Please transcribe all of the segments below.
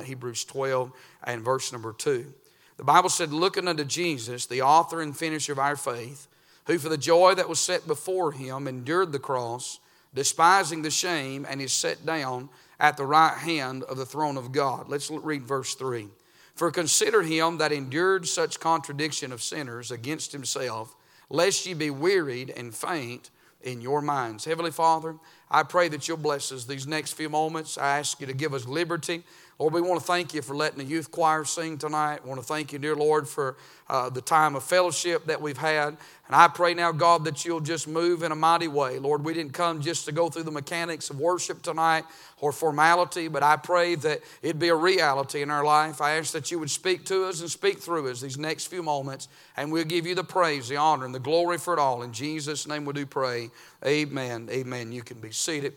tonight, Hebrews 12 and verse number 2. The Bible said, Looking unto Jesus, the author and finisher of our faith, who for the joy that was set before him endured the cross, despising the shame, and is set down at the right hand of the throne of God. Let's read verse 3. For consider him that endured such contradiction of sinners against himself, lest ye be wearied and faint in your minds. Heavenly Father, I pray that you'll bless us these next few moments. I ask you to give us liberty. Lord, we want to thank you for letting the youth choir sing tonight. I want to thank you, dear Lord, for uh, the time of fellowship that we've had. And I pray now, God, that you'll just move in a mighty way. Lord, we didn't come just to go through the mechanics of worship tonight or formality, but I pray that it'd be a reality in our life. I ask that you would speak to us and speak through us these next few moments, and we'll give you the praise, the honor, and the glory for it all. In Jesus' name we do pray. Amen. Amen. You can be seated.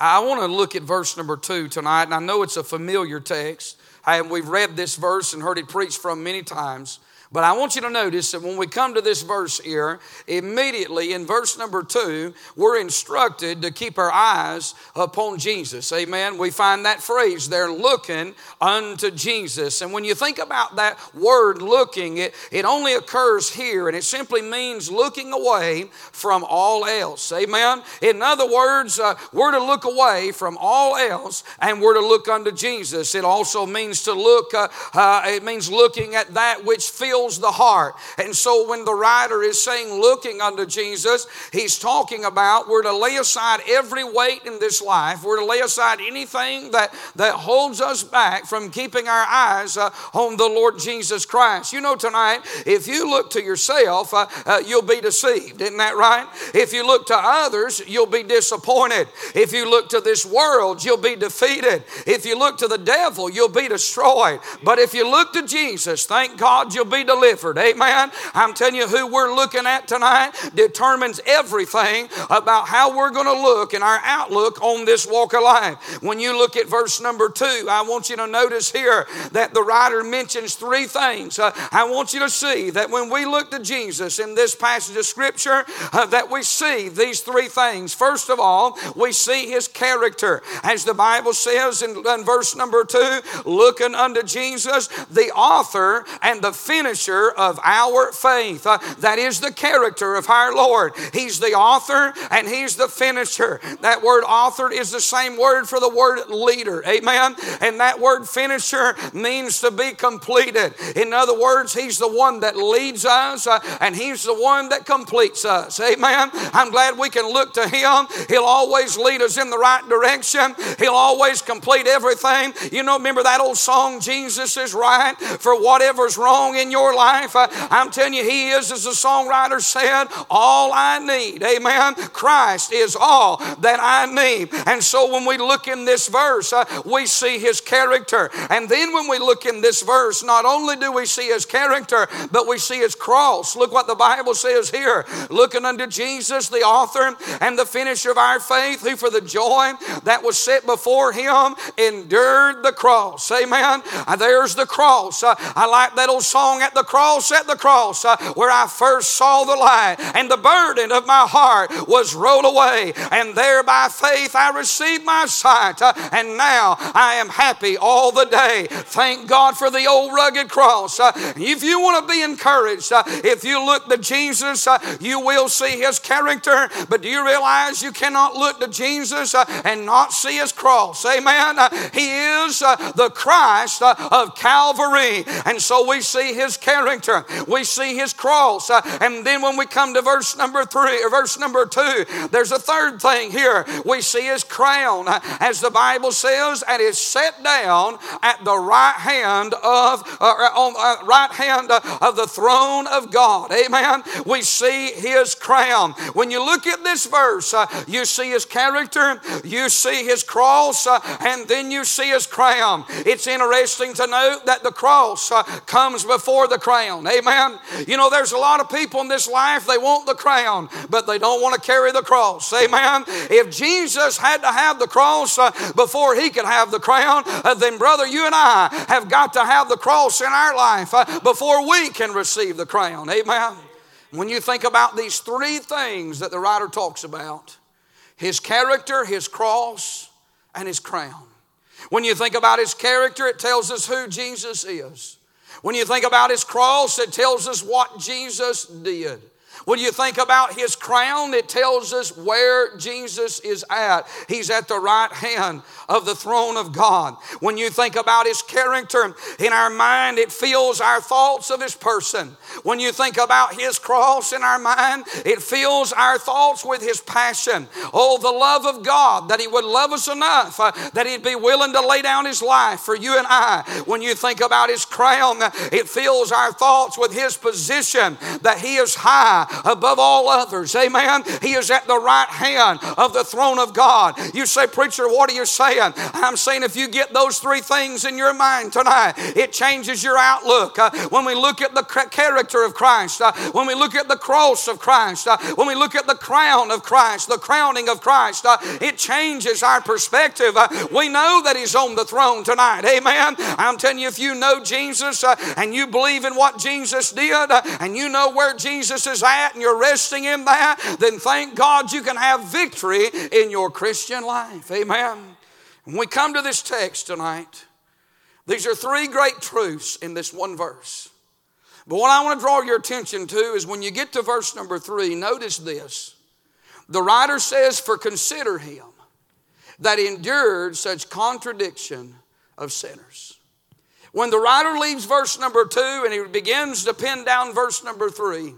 I want to look at verse number two tonight, and I know it's a familiar text. And we've read this verse and heard it preached from many times. But I want you to notice that when we come to this verse here, immediately in verse number two, we're instructed to keep our eyes upon Jesus. Amen. We find that phrase there, looking unto Jesus. And when you think about that word looking, it, it only occurs here, and it simply means looking away from all else. Amen. In other words, uh, we're to look away from all else and we're to look unto Jesus. It also means to look, uh, uh, it means looking at that which fills the heart. And so when the writer is saying looking unto Jesus, he's talking about we're to lay aside every weight in this life. We're to lay aside anything that, that holds us back from keeping our eyes uh, on the Lord Jesus Christ. You know, tonight, if you look to yourself, uh, uh, you'll be deceived. Isn't that right? If you look to others, you'll be disappointed. If you look to this world, you'll be defeated. If you look to the devil, you'll be destroyed. But if you look to Jesus, thank God you'll be delivered. Amen. I'm telling you, who we're looking at tonight determines everything about how we're going to look and our outlook on this walk of life. When you look at verse number two, I want you to notice here that the writer mentions three things. Uh, I want you to see that when we look to Jesus in this passage of Scripture, uh, that we see these three things. First of all, we see his character. As the Bible says in, in verse number two, looking unto Jesus, the author and the finisher finisher of our faith. Uh, that is the character of our Lord. He's the author and He's the finisher. That word author is the same word for the word leader. Amen. And that word finisher means to be completed. In other words, He's the one that leads us uh, and He's the one that completes us. Amen. I'm glad we can look to Him. He'll always lead us in the right direction, He'll always complete everything. You know, remember that old song, Jesus is right for whatever's wrong in your your life. I'm telling you, He is, as the songwriter said, all I need. Amen. Christ is all that I need. And so when we look in this verse, uh, we see His character. And then when we look in this verse, not only do we see His character, but we see His cross. Look what the Bible says here looking unto Jesus, the author and the finisher of our faith, who for the joy that was set before Him endured the cross. Amen. Uh, there's the cross. Uh, I like that old song at the cross, at the cross, uh, where I first saw the light, and the burden of my heart was rolled away. And there by faith I received my sight, uh, and now I am happy all the day. Thank God for the old rugged cross. Uh, if you want to be encouraged, uh, if you look to Jesus, uh, you will see his character. But do you realize you cannot look to Jesus uh, and not see his cross? Amen. he is the Christ of Calvary. And so we see his character. We see his cross. Uh, and then when we come to verse number three or verse number two, there's a third thing here. We see his crown, uh, as the Bible says, and is set down at the right hand of uh, on uh, right hand of the throne of God. Amen. We see his crown. When you look at this verse, uh, you see his character, you see his cross, uh, and then you see his crown. It's interesting to note that the cross comes before the crown. Amen. You know, there's a lot of people in this life, they want the crown, but they don't want to carry the cross. Amen. If Jesus had to have the cross uh, before he could have the crown, uh, then, brother, you and I have got to have the cross in our life uh, before we can receive the crown. Amen. When you think about these three things that the writer talks about his character, his cross, and his crown. When you think about his character, it tells us who Jesus is. When you think about his cross, it tells us what Jesus did. When you think about his crown, it tells us where Jesus is at. He's at the right hand of the throne of God. When you think about his character in our mind, it fills our thoughts of his person. When you think about his cross in our mind, it fills our thoughts with his passion. Oh, the love of God, that he would love us enough, uh, that he'd be willing to lay down his life for you and I. When you think about his crown, it fills our thoughts with his position, that he is high above all others. Amen. He is at the right hand of the throne of God. You say, Preacher, what are you saying? I'm saying if you get those three things in your mind tonight, it changes your outlook. Uh, when we look at the character of Christ, uh, when we look at the cross of Christ, uh, when we look at the crown of Christ, the crowning of Christ, uh, it changes our perspective. Uh, we know that He's on the throne tonight. Amen. I'm telling you, if you know Jesus uh, and you believe in what Jesus did and you know where Jesus is at and you're resting in that, then thank God you can have victory in your Christian life. Amen. When we come to this text tonight, these are three great truths in this one verse. But what I want to draw your attention to is when you get to verse number three, notice this. The writer says, For consider him that endured such contradiction of sinners. When the writer leaves verse number two and he begins to pin down verse number three,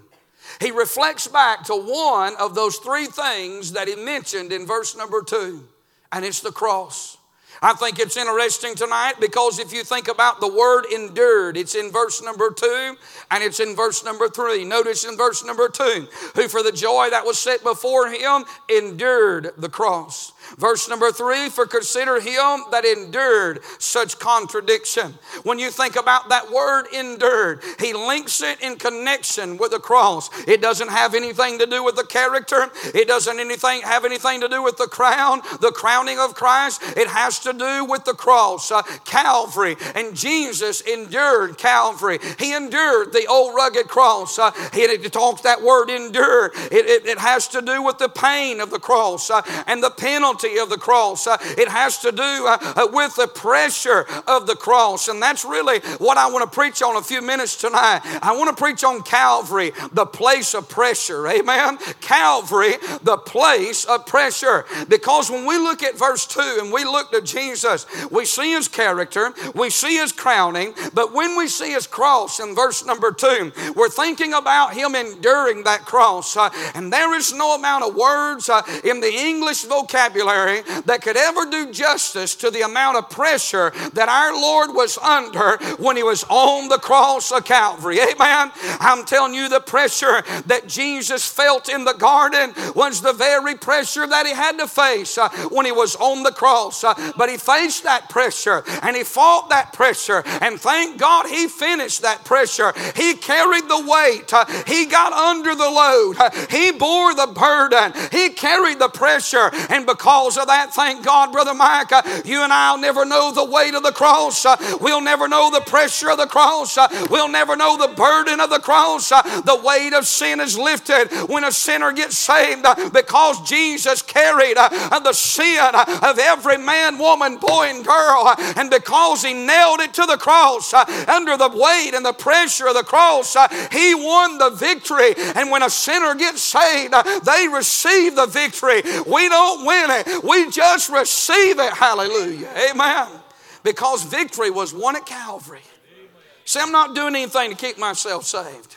he reflects back to one of those three things that he mentioned in verse number two, and it's the cross. I think it's interesting tonight because if you think about the word endured, it's in verse number two and it's in verse number three. Notice in verse number two, who for the joy that was set before him endured the cross. Verse number three, for consider him that endured such contradiction. When you think about that word endured, he links it in connection with the cross. It doesn't have anything to do with the character, it doesn't anything have anything to do with the crown, the crowning of Christ. It has to do with the cross, uh, Calvary. And Jesus endured Calvary. He endured the old rugged cross. Uh, it, talks that word endure. It, it, it, has to do with the pain of the cross uh, and the penalty of the cross. Uh, it has to do uh, uh, with the pressure of the cross. And that's really what I want to preach on a few minutes tonight. I want to preach on Calvary, the place of pressure. Amen. Calvary, the place of pressure. Because when we look at verse 2 and we look to Jesus, we see his character, we see his crowning, but when we see his cross in verse number 2, we're thinking about him enduring that cross. And there is no amount of words in the English vocabulary vocabulary that could ever do justice to the amount of pressure that our Lord was under when he was on the cross of Calvary. Amen. I'm telling you, the pressure that Jesus felt in the garden was the very pressure that he had to face uh, when he was on the cross. Uh, but he faced that pressure and he fought that pressure. And thank God he finished that pressure. He carried the weight, uh, he got under the load, he bore the burden, he carried the pressure. And because because of that, thank God, Brother Mike, uh, you and I'll never know the weight of the cross. Uh, we'll never know the pressure of the cross. Uh, we'll never know the burden of the cross. Uh, the weight of sin is lifted when a sinner gets saved uh, because Jesus carried uh, the sin of every man, woman, boy, and girl. and because he nailed it to the cross under the weight and the pressure of the cross, he won the victory. And when a sinner gets saved, they receive the victory. We don't win it, we just receive it. Hallelujah. Amen. Because victory was won at Calvary. See, I'm not doing anything to keep myself saved.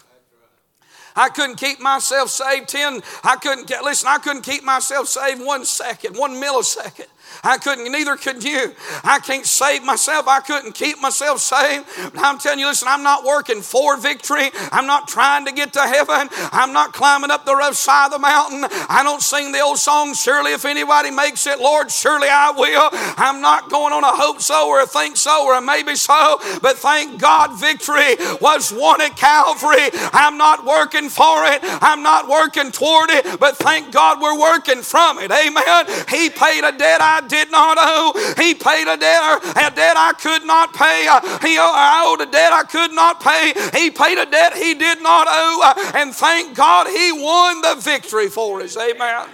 I couldn't keep myself saved 10, I couldn't, get, listen, I couldn't keep myself saved one second, one millisecond. I couldn't, neither could you. I can't save myself. I couldn't keep myself saved. But I'm telling you, listen, I'm not working for victory. I'm not trying to get to heaven. I'm not climbing up the rough side of the mountain. I don't sing the old song, surely if anybody makes it, Lord, surely I will. I'm not going on a hope so or a think so or a maybe so, but thank God victory was won at Calvary. I'm not working for it. I'm not working toward it, but thank God we're working from it. Amen. He paid a debt I did not owe. He paid a debt, a debt I could not pay. He I owed a debt I could not pay. He paid a debt he did not owe. And thank God he won the victory for us. Amen.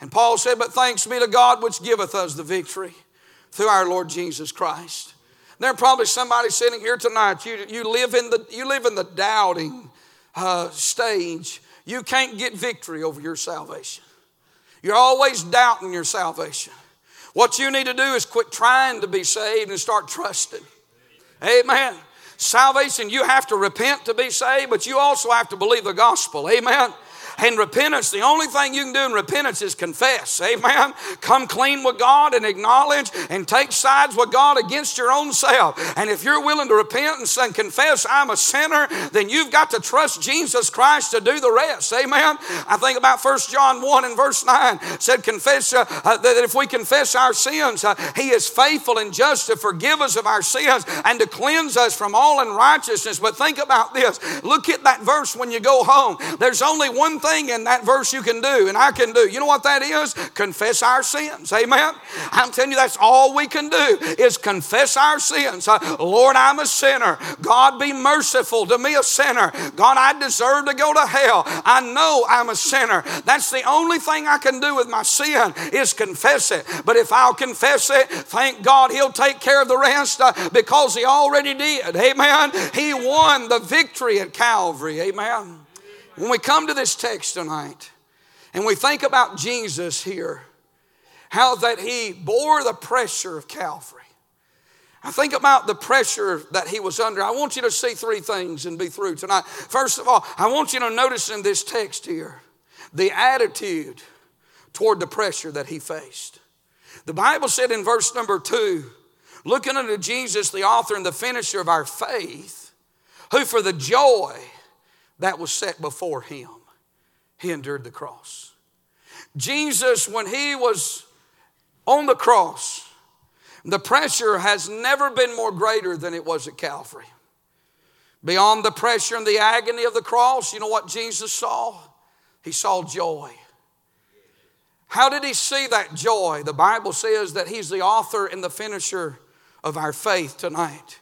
And Paul said, But thanks be to God which giveth us the victory through our Lord Jesus Christ. There probably somebody sitting here tonight. You, you, live, in the, you live in the doubting uh, stage. You can't get victory over your salvation. You're always doubting your salvation. What you need to do is quit trying to be saved and start trusting. Amen. Salvation, you have to repent to be saved, but you also have to believe the gospel. Amen. And repentance, the only thing you can do in repentance is confess. Amen. Come clean with God and acknowledge and take sides with God against your own self. And if you're willing to repent and confess, I'm a sinner, then you've got to trust Jesus Christ to do the rest. Amen. I think about 1 John 1 and verse 9 said, Confess uh, uh, that if we confess our sins, uh, He is faithful and just to forgive us of our sins and to cleanse us from all unrighteousness. But think about this. Look at that verse when you go home. There's only one thing thing in that verse you can do and I can do. You know what that is? Confess our sins. Amen. I'm telling you, that's all we can do is confess our sins. Uh, Lord, I'm a sinner. God, be merciful to me, a sinner. God, I deserve to go to hell. I know I'm a sinner. That's the only thing I can do with my sin is confess it. But if I'll confess it, thank God He'll take care of the rest uh, because He already did. Amen. He won the victory at Calvary. Amen. When we come to this text tonight and we think about Jesus here, how that he bore the pressure of Calvary. I think about the pressure that he was under. I want you to see three things and be through tonight. First of all, I want you to notice in this text here the attitude toward the pressure that he faced. The Bible said in verse number two, looking unto Jesus, the author and the finisher of our faith, who for the joy that was set before him. He endured the cross. Jesus, when he was on the cross, the pressure has never been more greater than it was at Calvary. Beyond the pressure and the agony of the cross, you know what Jesus saw? He saw joy. How did he see that joy? The Bible says that he's the author and the finisher of our faith tonight.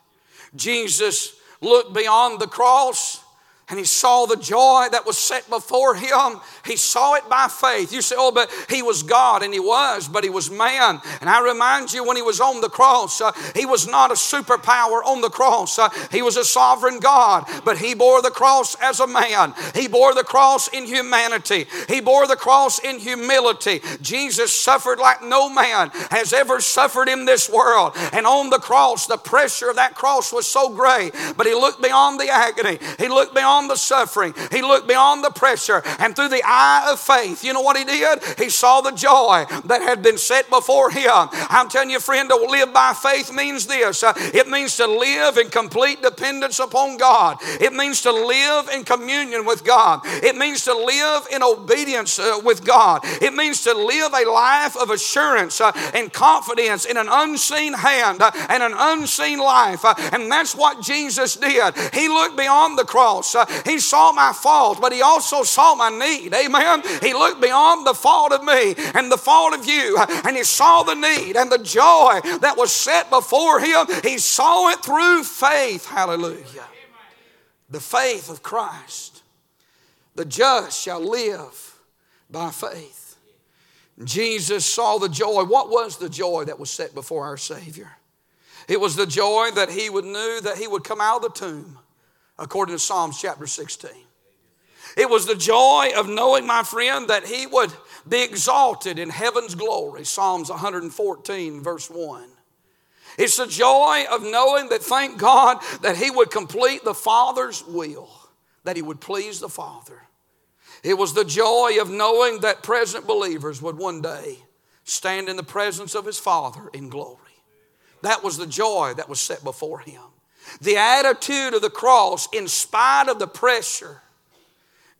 Jesus looked beyond the cross and he saw the joy that was set before him. He saw it by faith. You say, oh, but he was God, and he was, but he was man. And I remind you, when he was on the cross, uh, he was not a superpower on the cross. Uh, he was a sovereign God, but he bore the cross as a man. He bore the cross in humanity. He bore the cross in humility. Jesus suffered like no man has ever suffered in this world. And on the cross, the pressure of that cross was so great, but he looked beyond the agony. He looked beyond beyond the suffering. He looked beyond the pressure. And through the eye of faith, you know what he did? He saw the joy that had been set before him. I'm telling you, friend, to live by faith means this uh, it means to live in complete dependence upon God, it means to live in communion with God, it means to live in obedience uh, with God, it means to live a life of assurance uh, and confidence in an unseen hand and an unseen life. And that's what Jesus did. He looked beyond the cross. He saw my fault, but He also saw my need. Amen. He looked beyond the fault of me and the fault of you, and He saw the need and the joy that was set before Him. He saw it through faith. Hallelujah. The faith of Christ. The just shall live by faith. Jesus saw the joy. What was the joy that was set before our Savior? It was the joy that he would knew that he would come out of the tomb according to Psalms chapter 16. It was the joy of knowing, my friend, that he would be exalted in heaven's glory. Psalms 114, verse 1. It's the joy of knowing that, thank God, that he would complete the Father's will, that he would please the Father. It was the joy of knowing that present believers would one day stand in the presence of his Father in glory. That was the joy that was set before him. The attitude of the cross, in spite of the pressure,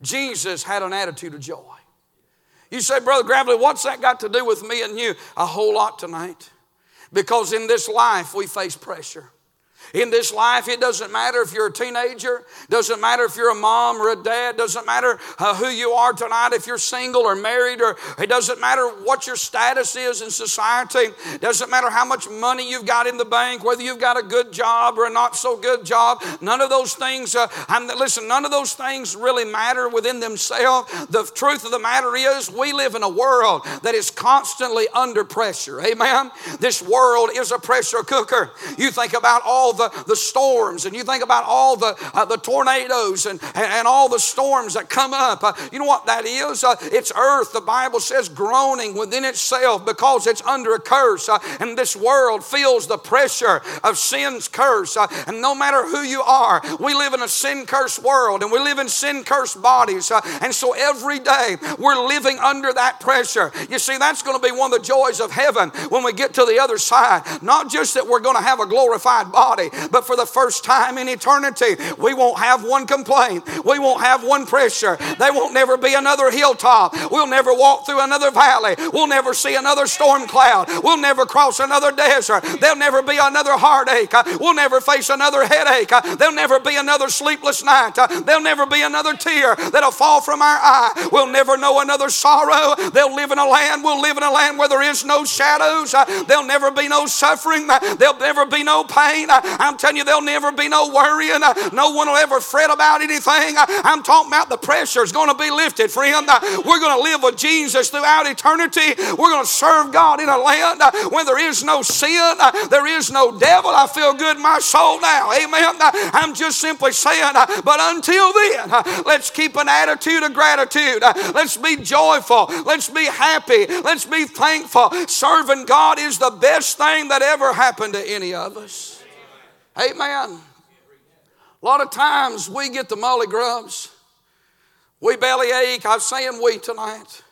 Jesus had an attitude of joy. You say, Brother Gravely, what's that got to do with me and you? A whole lot tonight. Because in this life we face pressure. In this life. It doesn't matter if you're a teenager, doesn't matter if you're a mom or a dad, doesn't matter uh, who you are tonight, if you're single or married, or it doesn't matter what your status is in society, doesn't matter how much money you've got in the bank, whether you've got a good job or a not so good job. None of those things, uh, listen, none of those things really matter within themselves. The truth of the matter is, we live in a world that is constantly under pressure. Amen. This world is a pressure cooker. You think about all the, the storms and you think about all the, uh, the tornadoes and, and, all the storms that come up. Uh, you know what that is? Uh, it's earth, the Bible says, groaning within itself because it's under a curse. Uh, and this world feels the pressure of sin's curse. Uh, and no matter who you are, we live in a sin cursed world and we live in sin cursed bodies. Uh, and so every day we're living under that pressure. You see, that's going to be one of the joys of heaven when we get to the other side. Not just that we're going to have a glorified body, but for the first time in eternity, we won't have one complaint. We won't have one pressure. There won't never be another hilltop. We'll never walk through another valley. We'll never see another storm cloud. We'll never cross another desert. There'll never be another heartache. We'll never face another headache. There'll never be another sleepless night. There'll never be another tear that'll fall from our eye. We'll never know another sorrow. They'll live in a land, we'll live in a land where there is no shadows. There'll never be no suffering. There'll never be no pain. I'm telling you, there'll never be no worrying. Uh, no one will ever fret about anything. Uh, I'm talking about the pressure is going to be lifted, friend. Uh, we're going to live with Jesus throughout eternity. We're going to serve God in a land where there is no sin, there is no devil. I feel good in my soul now. Amen. I'm just simply saying, but until then, let's keep an attitude of gratitude. Let's be joyful. Let's be happy. Let's be thankful. Serving God is the best thing that ever happened to any of us. Amen. A lot of times we get the molly grubs. We belly ache. I'm saying we tonight.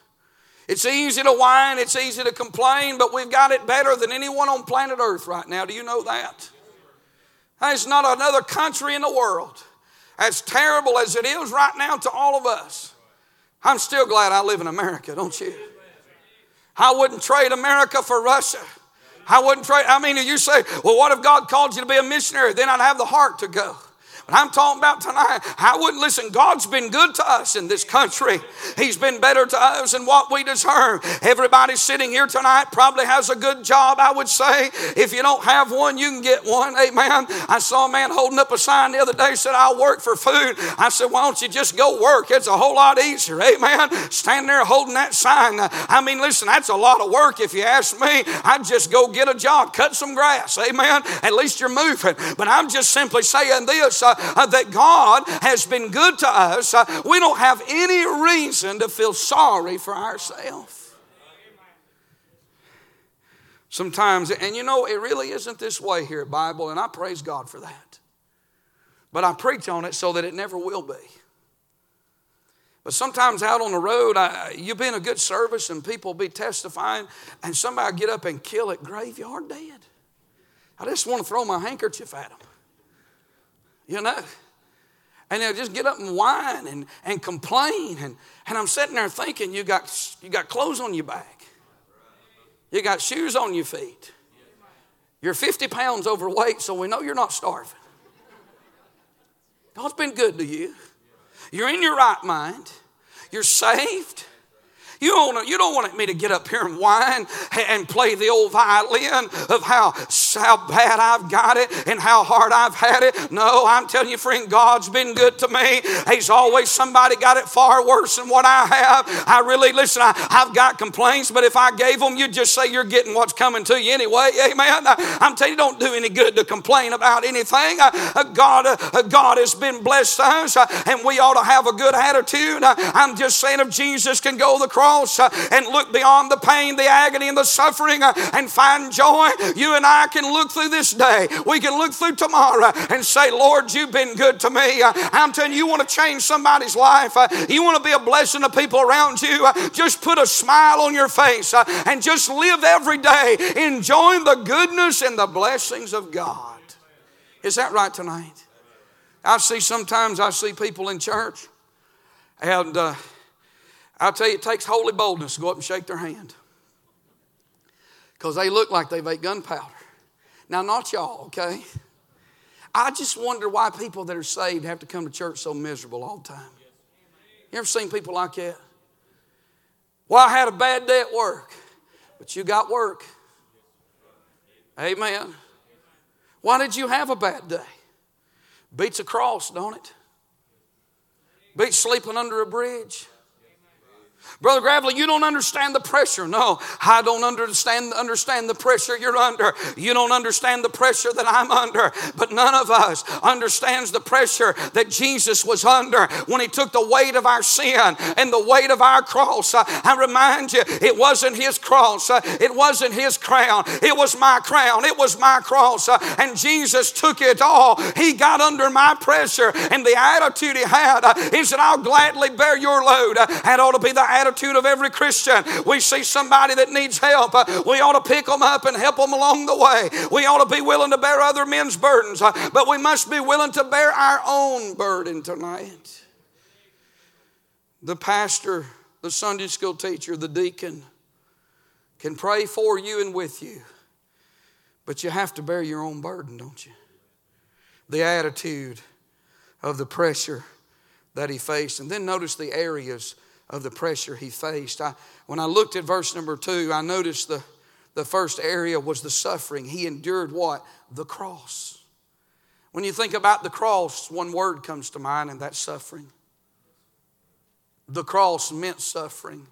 It's easy to whine, it's easy to complain, but we've got it better than anyone on planet Earth right now. Do you know that? There's not another country in the world as terrible as it is right now to all of us. I'm still glad I live in America, don't you? I wouldn't trade America for Russia. I wouldn't trade. I mean, you say, well, what if God called you to be a missionary? Then I'd have the heart to go. But I'm talking about tonight. I wouldn't listen. God's been good to us in this country. He's been better to us than what we deserve. Everybody sitting here tonight probably has a good job, I would say. If you don't have one, you can get one. Amen. I saw a man holding up a sign the other day said, I'll work for food. I said, Why don't you just go work? It's a whole lot easier. Amen. Standing there holding that sign. I mean, listen, that's a lot of work if you ask me. I'd just go get a job, cut some grass. Amen. At least you're moving. But I'm just simply saying this. Uh, that God has been good to us, uh, we don't have any reason to feel sorry for ourselves. Sometimes, and you know, it really isn't this way here at Bible, and I praise God for that. But I preach on it so that it never will be. But sometimes out on the road, I, you've been a good service and people be testifying, and somebody get up and kill it graveyard dead. I just want to throw my handkerchief at them you know. And they'll just get up and whine and, and complain. And, and I'm sitting there thinking, you got, you got clothes on your back, you got shoes on your feet. You're 50 pounds overweight, so we know you're not starving. God's been good to you. You're in your right mind. You're saved. You don't, you don't want me to get up here and whine and play the old violin of how, how bad I've got it and how hard I've had it. No, I'm telling you, friend, God's been good to me. He's always somebody got it far worse than what I have. I really, listen, I, have got complaints, but if I gave them, you'd just say you're getting what's coming to you anyway. Amen. I'm telling you, don't do any good to complain about anything. Uh, God, uh, God has been blessed us, uh, and we ought to have a good attitude. I'm just saying, if Jesus can go the cross, cross uh, and look beyond the pain, the agony, and the suffering uh, and find joy, you and I can look through this day. We can look through tomorrow and say, Lord, you've been good to me. Uh, I'm telling you, you want to change somebody's life. You want to be a blessing to people around you. Just put a smile on your face and just live every day enjoying the goodness and the blessings of God. Is that right tonight? I see sometimes I see people in church and uh, I'll tell you, it takes holy boldness to go up and shake their hand. Because they look like they've ate gunpowder. Now, not y'all, okay? I just wonder why people that are saved have to come to church so miserable all the time. You ever seen people like that? Well, I had a bad day at work, but you got work. Amen. Why did you have a bad day? Beats a cross, don't it? Beats sleeping under a bridge. Brother Gravely, you don't understand the pressure. No, I don't understand, understand the pressure you're under. You don't understand the pressure that I'm under. But none of us understands the pressure that Jesus was under when he took the weight of our sin and the weight of our cross. Uh, I remind you, it wasn't his cross. Uh, it wasn't his crown. It was my crown. It was my cross. Uh, and Jesus took it all. He got under my pressure. And the attitude he had is that I'll gladly bear your load. That ought to be the attitude attitude of every Christian. We see somebody that needs help, uh, we ought to pick them up and help them along the way. We ought to be willing to bear other men's burdens, uh, but we must be willing to bear our own burden tonight. The pastor, the Sunday school teacher, the deacon can pray for you and with you, but you have to bear your own burden, don't you? The attitude of the pressure that he faced. And then notice the areas of the pressure he faced. I, when I looked at verse number two, I noticed the, the first area was the suffering. He endured what? The cross. When you think about the cross, one word comes to mind, and that's suffering. The cross meant suffering.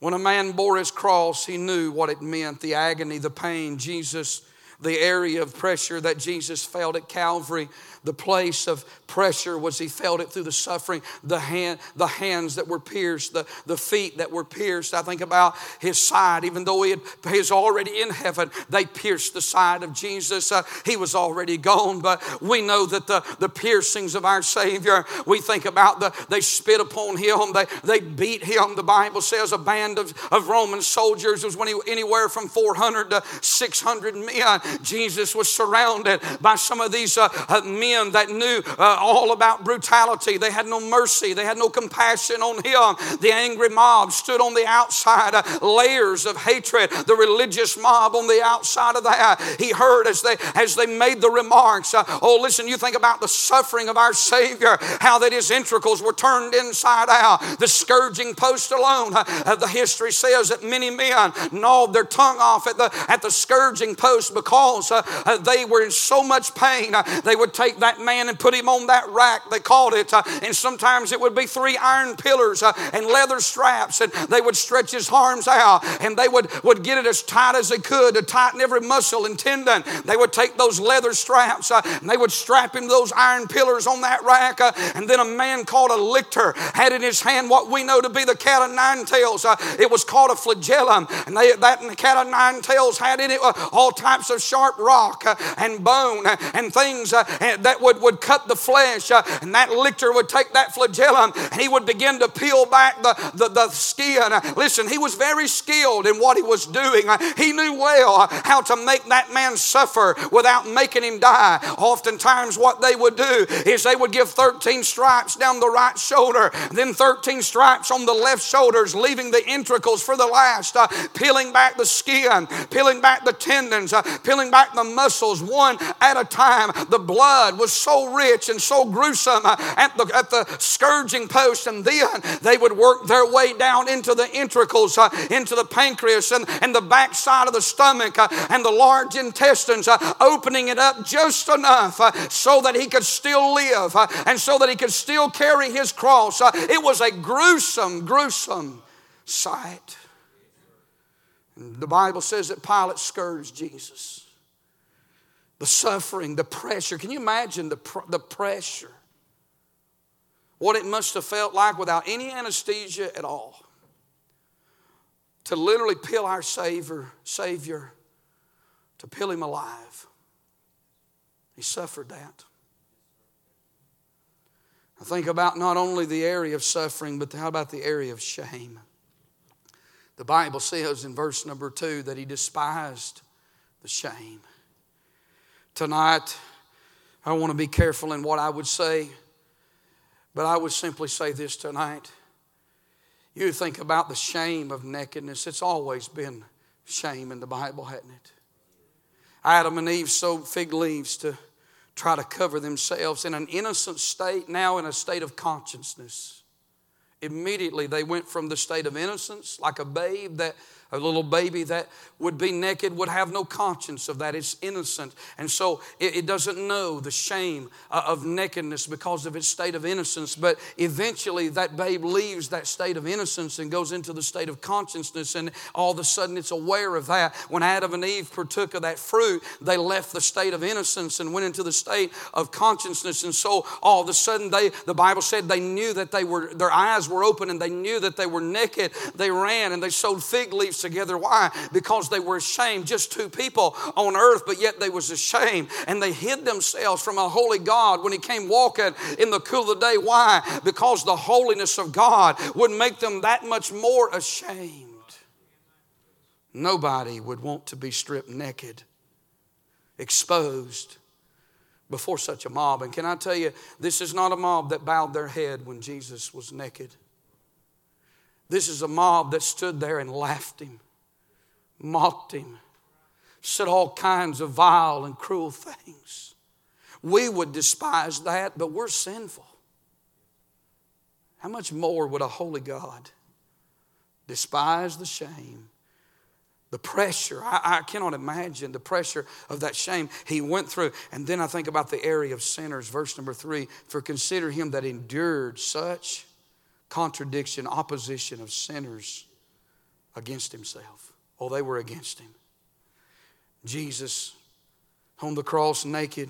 When a man bore his cross, he knew what it meant the agony, the pain. Jesus, the area of pressure that Jesus felt at Calvary the place of pressure was he felt it through the suffering, the hand, the hands that were pierced, the, the feet that were pierced. I think about his side, even though he, had, he was already in heaven, they pierced the side of Jesus. Uh, he was already gone, but we know that the, the piercings of our Savior, we think about the they spit upon him, they, they beat him. The Bible says a band of, of Roman soldiers was when he, anywhere from 400 to 600 men. Jesus was surrounded by some of these uh, uh, men men that knew uh, all about brutality. They had no mercy, they had no compassion on him. The angry mob stood on the outside, uh, layers of hatred. The religious mob on the outside of that. He heard as they as they made the remarks. Uh, oh, listen, you think about the suffering of our Savior, how that his entrails were turned inside out. The scourging post alone. Uh, the history says that many men gnawed their tongue off at the at the scourging post because uh, uh, they were in so much pain. they would take that man and put him on that rack, they called it. Uh, and sometimes it would be three iron pillars uh, and leather straps. And they would stretch his arms out and they would, would get it as tight as they could to tighten every muscle and tendon. They would take those leather straps uh, and they would strap him to those iron pillars on that rack. Uh, and then a man called a lictor had in his hand what we know to be the cat of nine tails. Uh, it was called a flagellum. And they, that and the cat of nine tails had in it uh, all types of sharp rock and bone and things would, would cut the flesh, uh, and that lictor would take that flagellum and he would begin to peel back the, the, the skin. Listen, he was very skilled in what he was doing. He knew well how to make that man suffer without making him die. Oftentimes, what they would do is they would give 13 stripes down the right shoulder, then 13 stripes on the left shoulders, leaving the entrails for the last, uh, peeling back the skin, peeling back the tendons, uh, peeling back the muscles one at a time. The blood was so rich and so gruesome uh, at the, at the scourging post, and then they would work their way down into the entrails, uh, into the pancreas, and, and the backside of the stomach, uh, and the large intestines, opening it up just enough so that he could still live and so that he could still carry his cross. it was a gruesome, gruesome sight. The Bible says that Pilate scourged Jesus the suffering, the pressure. Can you imagine the, pr- the pressure? What it must have felt like without any anesthesia at all. To literally peel our Savior, Savior, to peel him alive. He suffered that. I think about not only the area of suffering, but how about the area of shame? The Bible says in verse number two that he despised the shame. Tonight, I want to be careful in what I would say, but I would simply say this tonight. You think about the shame of nakedness, it's always been shame in the Bible, hasn't it? Adam and Eve sewed fig leaves to, try to cover themselves in an innocent state, now in a state of consciousness. Immediately they went from the state of innocence, like a babe that a little baby that would be naked would have no conscience of that. It's innocent. And so it, it doesn't know the shame uh, of nakedness because of its state of innocence. But eventually that babe leaves that state of innocence and goes into the state of consciousness. And all of a sudden it's aware of that. When Adam and Eve partook of that fruit, they left the state of innocence and went into the state of consciousness. And so all of a sudden they, the Bible said they knew that they were, their eyes were open and they knew that they were naked. They ran and they sewed fig leaves together. Why? Because they were ashamed. Just two people on earth, but yet they was ashamed. And they hid themselves from a holy God when he came walking in the cool of the day. Why? Because the holiness of God would make them that much more ashamed. Nobody would want to be stripped naked, exposed before such a mob. And can I tell you, this is not a mob that bowed their head when Jesus was naked. This is a mob that stood there and laughed him, mocked him, said all kinds of vile and cruel things. We would despise that, but we're sinful. How much more would a holy God despise the shame, the pressure? I, I, cannot imagine the pressure of that shame he went through. And then I think about the area of sinners, verse number three for consider him that endured such contradiction, opposition of sinners against himself. Oh, they were against him. Jesus on the cross naked,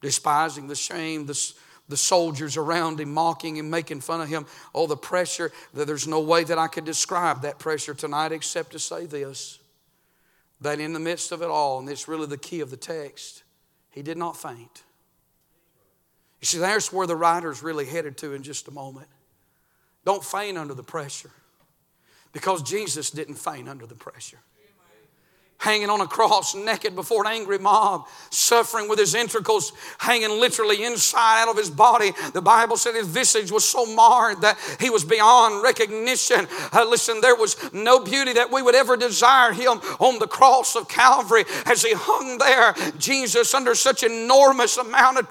despising the shame, the, the soldiers around him mocking him, making fun of him. Oh, the pressure, that there's no way that I could describe that pressure tonight except to say this that in the midst of it all, and it's really the key of the text, he did not faint. You see, there's where the writer's really headed to in just a moment. Don't faint under the pressure. Because Jesus didn't faint under the pressure hanging on a cross naked before an angry mob, suffering with his entrails hanging literally inside out of his body. The Bible said his visage was so marred that he was beyond recognition. Uh, listen, there was no beauty that we would ever desire him on the cross of Calvary as he hung there. Jesus, under such enormous amount of,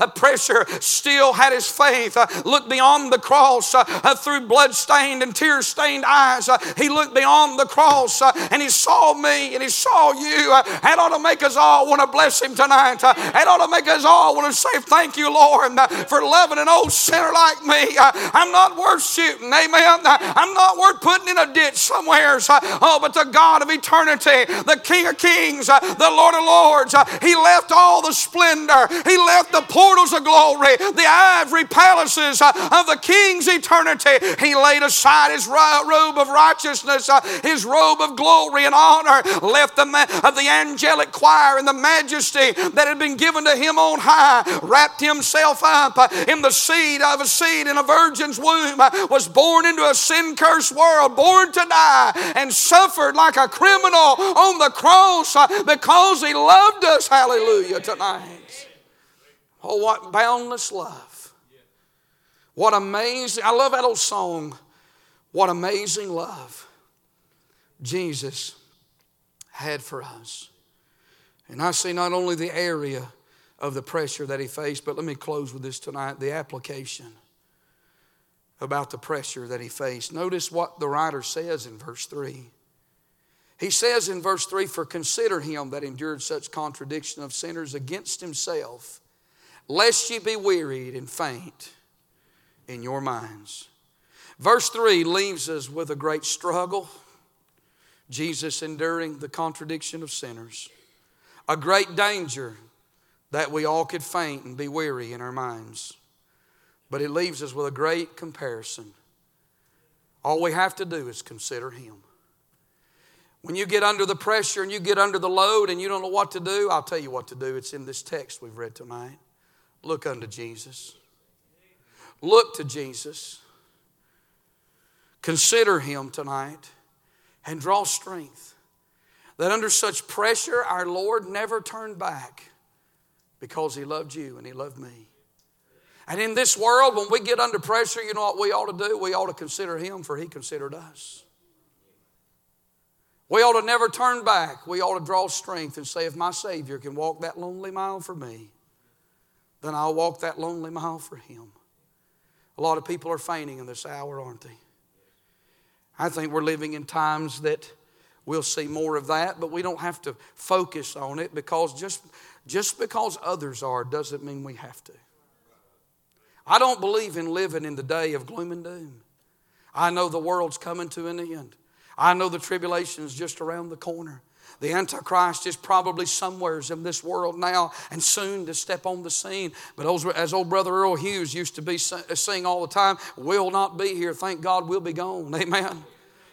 uh, pressure, still had his faith. Uh, looked beyond the cross uh, uh, through blood stained and tear stained eyes. Uh, he looked beyond the cross and he saw me and he saw you, uh, that ought to make us all want to bless Him tonight. Uh, that ought to make us all want to say, Thank you, Lord, uh, for loving an old sinner like me. Uh, I'm not worth shooting, amen. Uh, I'm not worth putting in a ditch somewhere. Uh, oh, but the God of eternity, the King of kings, the Lord of lords, He left all the splendor, He left the portals of glory, the ivory palaces of the King's eternity. He laid aside His robe of righteousness, His robe of glory and honor, left the, of the angelic choir and the majesty that had been given to him on high, wrapped himself up uh, in the seed of a seed in a virgin's womb, uh, was born into a sin cursed world, born to die, and suffered like a criminal on the cross uh, because he loved us. Hallelujah, tonight. Oh, what boundless love. What amazing, I love that old song. What amazing love. Jesus had for us. And I see not only the area of the pressure that he faced, but let me close with this tonight the application about the pressure that he faced. Notice what the writer says in verse 3. He says in verse 3 For consider him that endured such contradiction of sinners against himself, lest ye be wearied and faint in your minds. Verse 3 leaves us with a great struggle Jesus enduring the contradiction of sinners. A great danger that we all could faint and be weary in our minds. But it leaves us with a great comparison. All we have to do is consider Him. When you get under the pressure and you get under the load and you don't know what to do, I'll tell you what to do. It's in this text we've read tonight. Look unto Jesus. Look to Jesus. Consider Him tonight and draw strength. That under such pressure, our Lord never turned back because He loved you and He loved me. And in this world, when we get under pressure, you know what we ought to do? We ought to consider Him, for He considered us. We ought to never turn back. We ought to draw strength and say, if my Savior can walk that lonely mile for me, then I'll walk that lonely mile for Him. A lot of people are fainting in this hour, aren't they? I think we're living in times that we'll see more of that, but we don't have to focus on it because just, just because others are doesn't mean we have to. I don't believe in living in the day of gloom and doom. I know the world's coming to an end. I know the tribulation is just around the corner. The Antichrist is probably somewheres in this world now and soon to step on the scene. But as old brother Earl Hughes used to be sing all the time, will not be here. Thank God we'll be gone. Amen.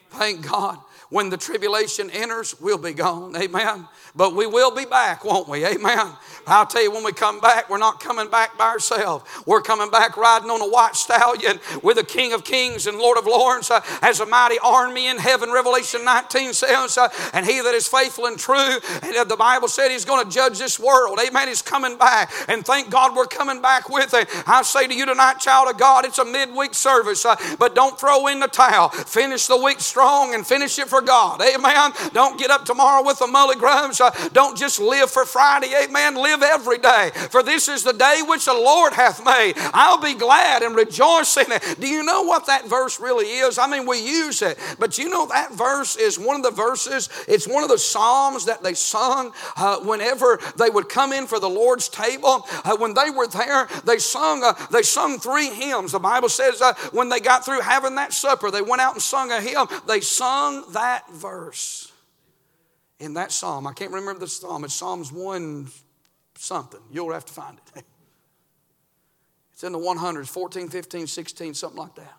Thank God. When the tribulation enters, we'll be gone. Amen. But we will be back, won't we? Amen. I'll tell you, when we come back, we're not coming back by ourselves. We're coming back riding on a white stallion with the King of Kings and Lord of Lords uh, as a mighty army in heaven. Revelation 19 says, uh, and he that is faithful and true, and uh, the Bible said he's going to judge this world. Amen. He's coming back. And thank God we're coming back with him. I say to you tonight, child of God, it's a midweek service, uh, but don't throw in the towel. Finish the week strong and finish it for God. Amen. Don't get up tomorrow with the mully grubs. Uh, don't just live for Friday. Amen. Live every day. For this is the day which the Lord hath made. I'll be glad and rejoice in it. Do you know what that verse really is? I mean, we use it, but you know that verse is one of the verses, it's one of the Psalms that they sung uh, whenever they would come in for the Lord's table. Uh, when they were there, they sung, uh, they sung three hymns. The Bible says uh, when they got through having that supper, they went out and sung a hymn. They sung that verse in that psalm. I can't remember the psalm. It's Psalms 1 something. You'll have to find it. It's in the 100s, 14, 15, 16, something like that.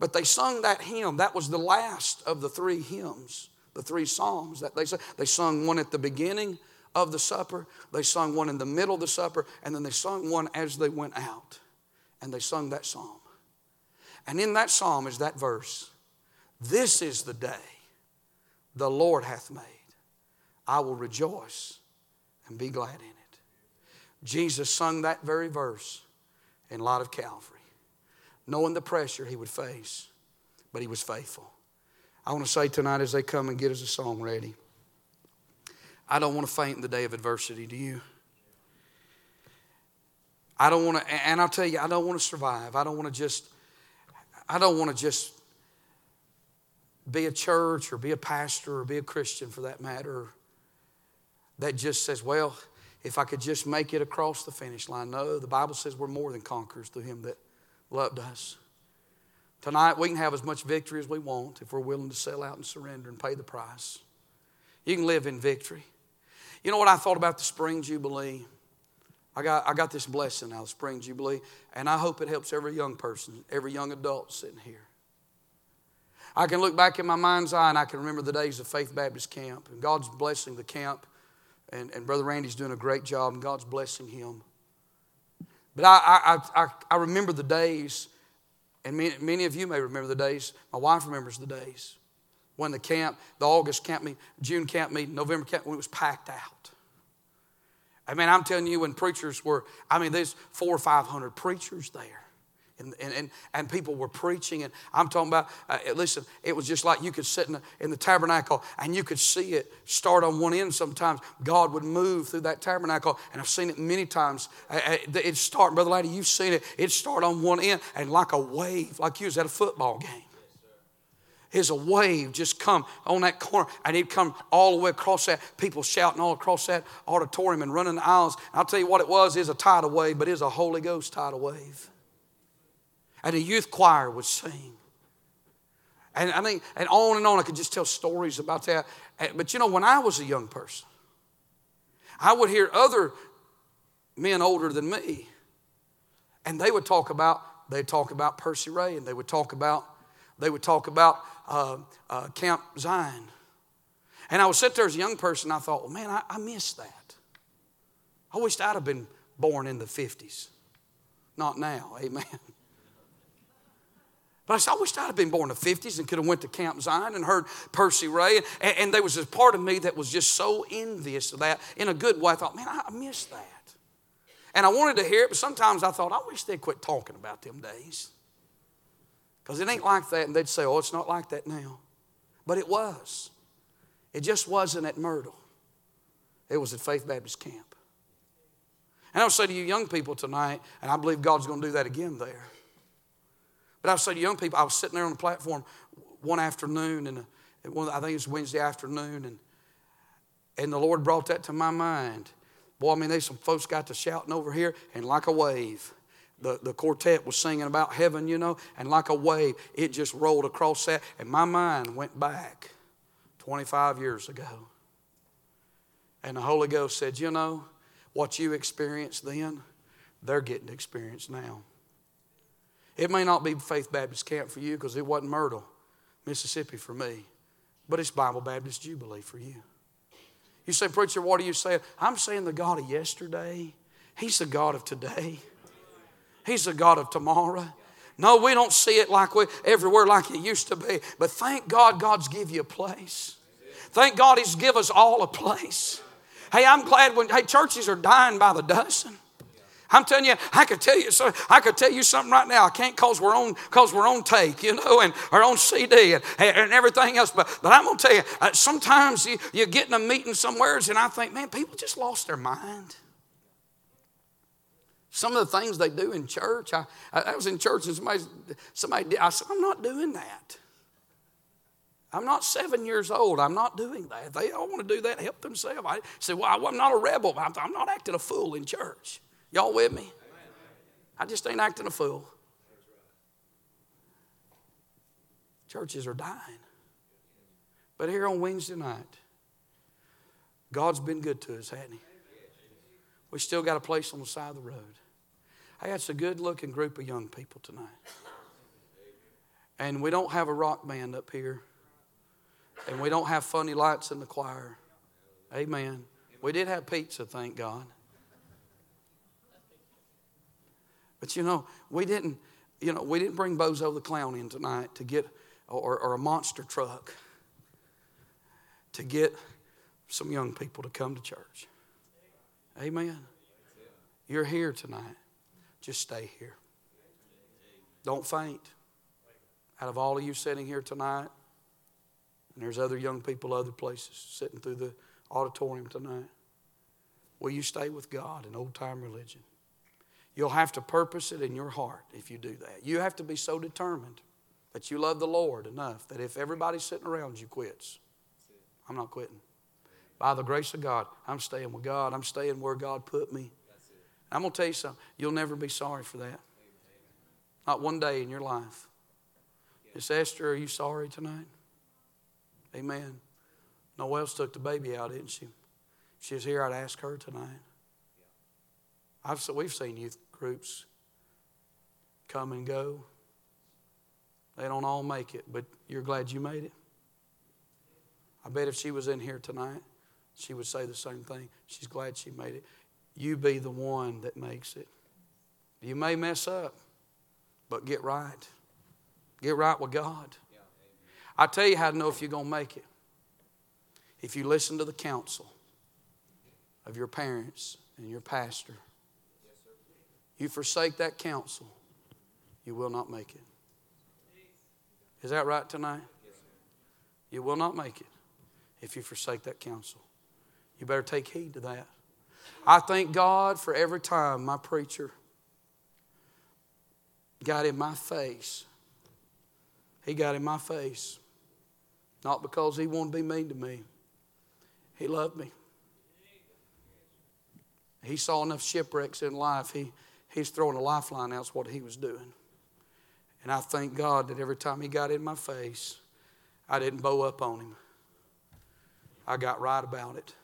But they sung that hymn. That was the last of the three hymns, the three psalms that they sung. They sung one at the beginning of the supper, they sung one in the middle of the supper, and then they sung one as they went out. And they sung that psalm. And in that psalm is that verse This is the day the Lord hath made. I will rejoice and be glad in it. Jesus sung that very verse in light of Calvary, knowing the pressure he would face, but he was faithful. I want to say tonight as they come and get us a song ready, I don't want to faint in the day of adversity, do you? I don't want to, and I'll tell you, I don't want to survive. I don't want to just, I don't want to just be a church or be a pastor or be a Christian for that matter that just says, well, if I could just make it across the finish line. No, the Bible says we're more than conquerors through Him that loved us. Tonight, we can have as much victory as we want if we're willing to sell out and surrender and pay the price. You can live in victory. You know what I thought about the Spring Jubilee? I got, I got this blessing of the Spring Jubilee, and I hope it helps every young person, every young adult sitting here. I can look back in my mind's eye and I can remember the days of Faith Baptist Camp and God's blessing the camp. And, and Brother Randy's doing a great job and God's blessing him. But I, I, I, I remember the days, and many, many of you may remember the days. My wife remembers the days when the camp, the August camp meeting, June camp meeting, November camp, when it was packed out. I mean, I'm telling you, when preachers were, I mean, there's four or five hundred preachers there. And, and, and, people were preaching. And I'm talking about, uh, listen, it was just like you could sit in the, in the tabernacle and you could see it start on one end sometimes. God would move through that tabernacle. And I've seen it many times. Uh, uh it start, Brother Lady, you've seen it. It start on one end and like a wave, like you was at a football game. Is a wave just come on that corner and he'd come all the way across that, people shouting all across that auditorium and running the aisles. And I'll tell you what it was, is a tidal wave, but it's a Holy Ghost tidal wave and a youth choir would sing. And I mean, and on and on, I could just tell stories about that. But you know, when I was a young person, I would hear other men older than me, and they would talk about they'd talk about Percy Ray, and they would talk about they would talk about uh, uh, Camp Zion. And I would sit there as a young person. I thought, well, man, I, I miss that. I wished I'd have been born in the '50s, not now. Amen. But I said, I wish I'd have been born in the 50s and could have went to Camp Zion and heard Percy Ray. And, and there was this part of me that was just so envious of that in a good way. I thought, man, I, I miss that. And I wanted to hear it, but sometimes I thought, I wish they'd quit talking about them days. Because it ain't like that. And they'd say, oh, it's not like that now. But it was. It just wasn't at Myrtle, it was at Faith Baptist Camp. And I'll say to you, young people tonight, and I believe God's going to do that again there. But I'll say to young people, I was sitting there on the platform one afternoon, and uh, I think it was Wednesday afternoon, and, and the Lord brought that to my mind. Boy, I mean, there's some folks got to shouting over here, and like a wave, the, the quartet was singing about heaven, you know, and like a wave, it just rolled across that, and my mind went back 25 years ago. And the Holy Ghost said, You know, what you experienced then, they're getting to experience now. It may not be Faith Baptist Camp for you because it wasn't Myrtle, Mississippi for me, but it's Bible Baptist Jubilee for you. You say, Preacher, what are you saying? I'm saying the God of yesterday, He's the God of today. He's the God of tomorrow. No, we don't see it like we everywhere like it used to be. But thank God God's give you a place. Thank God He's give us all a place. Hey, I'm glad when hey churches are dying by the dozen. I'm telling you, I could tell you, so I could tell you something right now. I can't cause we're on, cause we're on take, you know, and our own CD and, and everything else. But, but I'm gonna tell you, uh, sometimes you, you get in a meeting somewheres, and I think, man, people just lost their mind. Some of the things they do in church, I, I was in church and somebody, somebody did, I said, I'm not doing that. I'm not seven years old. I'm not doing that. They all want to do that, help themselves. I said, Well, I'm not a rebel. I'm not acting a fool in church. Y'all with me? I just ain't acting a fool. Churches are dying. But here on Wednesday night, God's been good to us, hasn't He? We still got a place on the side of the road. Hey, that's a good looking group of young people tonight. And we don't have a rock band up here. And we don't have funny lights in the choir. Amen. We did have pizza, thank God. But you know, we didn't, you know, we didn't bring Bozo the clown in tonight to get or, or a monster truck to get some young people to come to church. Amen. You're here tonight. Just stay here. Don't faint. Out of all of you sitting here tonight, and there's other young people other places sitting through the auditorium tonight, will you stay with God in old time religion? You'll have to purpose it in your heart if you do that. You have to be so determined that you love the Lord enough that if everybody's sitting around you quits, I'm not quitting. By the grace of God, I'm staying with God. I'm staying where God put me. I'm going to tell you something. You'll never be sorry for that. Not one day in your life. Miss Esther, are you sorry tonight? Amen. Noel's took the baby out, didn't she? If she was here, I'd ask her tonight. I've, we've seen youth groups come and go. They don't all make it, but you're glad you made it. I bet if she was in here tonight, she would say the same thing. She's glad she made it. You be the one that makes it. You may mess up, but get right. Get right with God. I tell you how to know if you're going to make it. If you listen to the counsel of your parents and your pastor, you forsake that counsel, you will not make it. Is that right tonight? You will not make it if you forsake that counsel. You better take heed to that. I thank God for every time my preacher got in my face. He got in my face. Not because he wanted to be mean to me, he loved me. He saw enough shipwrecks in life. He, he's throwing a lifeline out, what he was doing. And I thank God that every time he got in my face, I didn't bow up on him. I got right about it.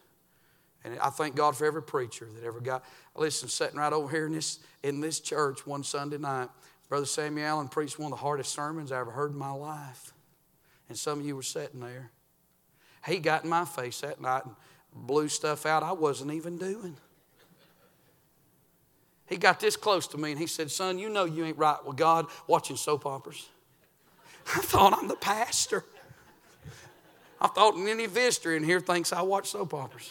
And I thank God for every preacher that ever got. Listen, sitting right over here in this, in this church one Sunday night, Brother Samuel Allen preached one of the hardest sermons I ever heard in my life. And some of you were sitting there. He got in my face that night and blew stuff out I wasn't even doing. He got this close to me and he said, Son, you know you ain't right with God watching soap operas. I thought I'm the pastor. I thought in any visitor in here thinks I watch soap operas.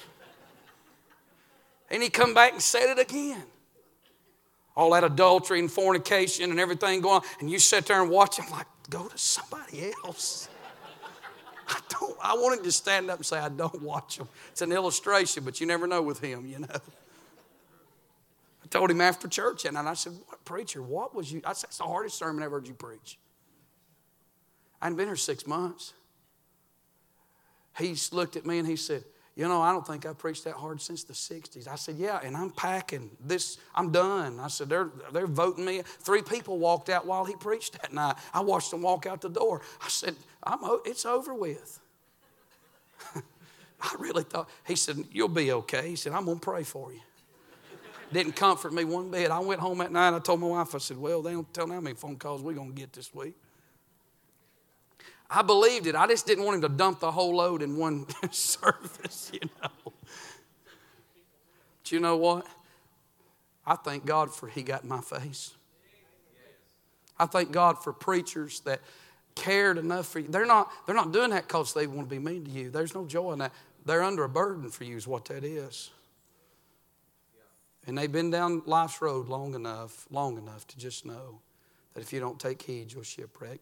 And he come back and said it again. All that adultery and fornication and everything going on. And you sit there and watch him like, go to somebody else. I don't, I wanted to stand up and say, I don't watch them. It's an illustration, but you never know with him, you know. Told him after church, and I said, what, Preacher, what was you? I said, It's the hardest sermon I ever heard you preach. I hadn't been here six months. He looked at me and he said, You know, I don't think I preached that hard since the 60s. I said, Yeah, and I'm packing this, I'm done. I said, They're, they're voting me. Three people walked out while he preached that night. I watched them walk out the door. I said, I'm, It's over with. I really thought, he said, You'll be okay. He said, I'm going to pray for you. Didn't comfort me one bit. I went home that night. I told my wife, I said, Well, they don't tell me how many phone calls we're going to get this week. I believed it. I just didn't want him to dump the whole load in one service, you know. But you know what? I thank God for he got my face. I thank God for preachers that cared enough for you. They're not, they're not doing that because they want to be mean to you. There's no joy in that. They're under a burden for you, is what that is. And they've been down life's road long enough, long enough to just know that if you don't take heed, you'll shipwreck.